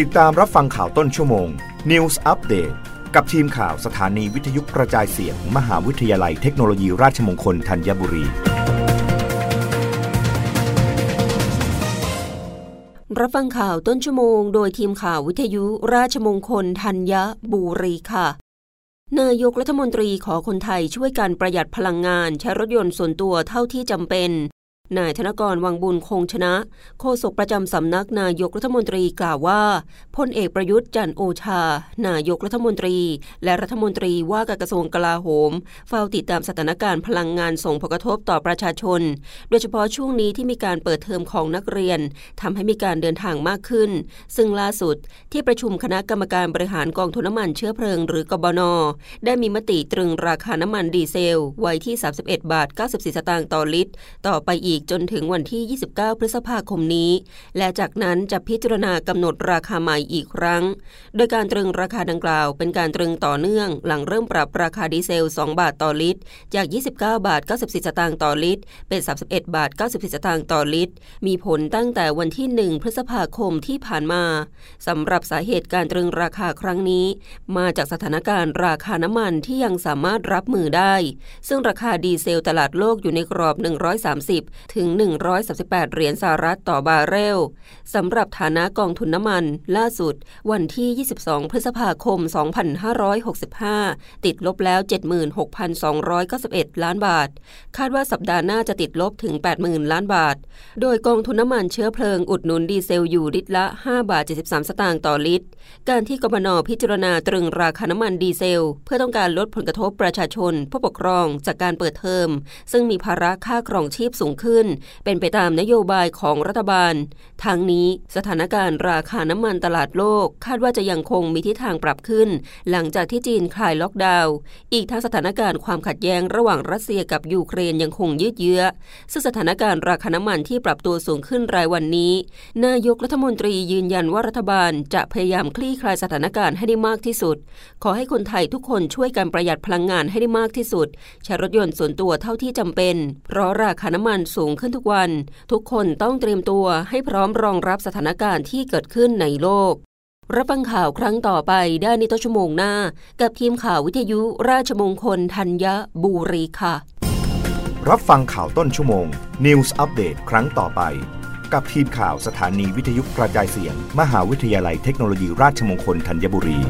ติดตามรับฟังข่าวต้นชั่วโมง News Update กับทีมข่าวสถานีวิทยุกระจายเสียงมมหาวิทยาลัยเทคโนโลยีราชมงคลธัญบุรี รับฟังข่าวต้นชั่วโมง โดยทีมข่าววิทยุราชมงคลธัญบุรีค่ะ นายกรัฐมนตรีขอคนไทยช่วยกันประหยัดพลังงานใช้รถยนต์ส่วนตัวเท่าที่จำเป็น นายธนกรวังบุญคงชนะ โฆษกประจำสำนักนายกรัฐมนตรีกล่าวว่าพลเอกประยุทธ์จันโอชา นายกรัฐมนตรี และรัฐมนตรีว่าการกระทรวงกลาโหม เฝ้าติดตามสถานการณ์พลังงานส่งผลกระทบต่อประชาชน โดยเฉพาะช่วงนี้ที่มีการเปิดเทอมของนักเรียนทำให้มีการเดินทางมากขึ้น ซึ่งล่าสุดที่ประชุมคณะกรรมการบริหารกองทุนน้ำมันเชื้อเพลิง หรือกบน ได้มีมติตรึงราคาน้ำมันดีเซล ไว้ที่ 31 บาท 94 สตางค์ต่อลิตร ต่อไปอีกจนถึงวันที่ 29 พฤษภาคมนี้ และจากนั้นจะพิจารณากำหนดราคาใหม่อีกครั้ง โดยการตรึงราคาดังกล่าวเป็นการตรึงต่อเนื่อง หลังเริ่มปรับราคาดีเซล 2 บาทต่อลิตร จาก 29 บาท 94 สตางค์ต่อลิตร เป็น 31 บาท 94 สตางค์ต่อลิตร มีผลตั้งแต่วันที่ 1 พฤษภาคมที่ผ่านมาสำหรับสาเหตุการตรึงราคาครั้งนี้ มาจากสถานการณ์ราคาน้ำมันที่ยังสามารถรับมือได้ ซึ่งราคาดีเซลตลาดโลกอยู่ในกรอบ 130ถึง 138 เหรียญสหรัฐต่อบาร์เรลสำหรับฐานะกองทุนน้ำมัน ล่าสุด วันที่ 22 พฤษภาคม 2565 ติดลบแล้ว 76,291 ล้านบาท คาดว่าสัปดาห์หน้าจะติดลบถึง 80,000 ล้านบาท โดยกองทุนน้ำมันเชื้อเพลิงอุดหนุนดีเซลอยู่ลิตรละ 5 บาท 73 สตางค์ต่อลิตร การที่กบนพิจารณาตรึงราคาน้ำมันดีเซล เพื่อต้องการลดผลกระทบประชาชนผู้ปกครองจากการเปิดเทอม ซึ่งมีภาระค่าครองชีพสูงขึ้นเป็นไปตามนโยบายของรัฐบาลทางนี้สถานการณ์ราคาน้ำมันตลาดโลก คาดว่าจะยังคงมีทิศทางปรับขึ้น หลังจากที่จีนคลายล็อกดาวน์ อีกทั้งสถานการณ์ความขัดแย้งระหว่างรัสเซียกับยูเครนยังคงยืดเยื้อ ซึ่งสถานการณ์ราคาน้ำมันที่ปรับตัวสูงขึ้นรายวันนี้ นายกรัฐมนตรียืนยันว่ารัฐบาลจะพยายามคลี่คลายสถานการณ์ให้ได้มากที่สุด ขอให้คนไทยทุกคนช่วยกันประหยัดพลังงานให้ได้มากที่สุด ใช้รถยนต์ส่วนตัวเท่าที่จำเป็น เพราะราคาน้ำมันสูสูงขึ้นทุกวัน ทุกคนต้องเตรียมตัวให้พร้อมรองรับสถานการณ์ที่เกิดขึ้นในโลก รับฟังข่าวครั้งต่อไปได้ในต้นชั่วโมงหน้า กับทีมข่าววิทยุราชมงคลธัญบุรีค่ะ รับฟังข่าวต้นชั่วโมง News อัปเดตครั้งต่อไป กับทีมข่าวสถานีวิทยุกระจายเสียง มหาวิทยาลัยเทคโนโลยีราชมงคลธัญบุรี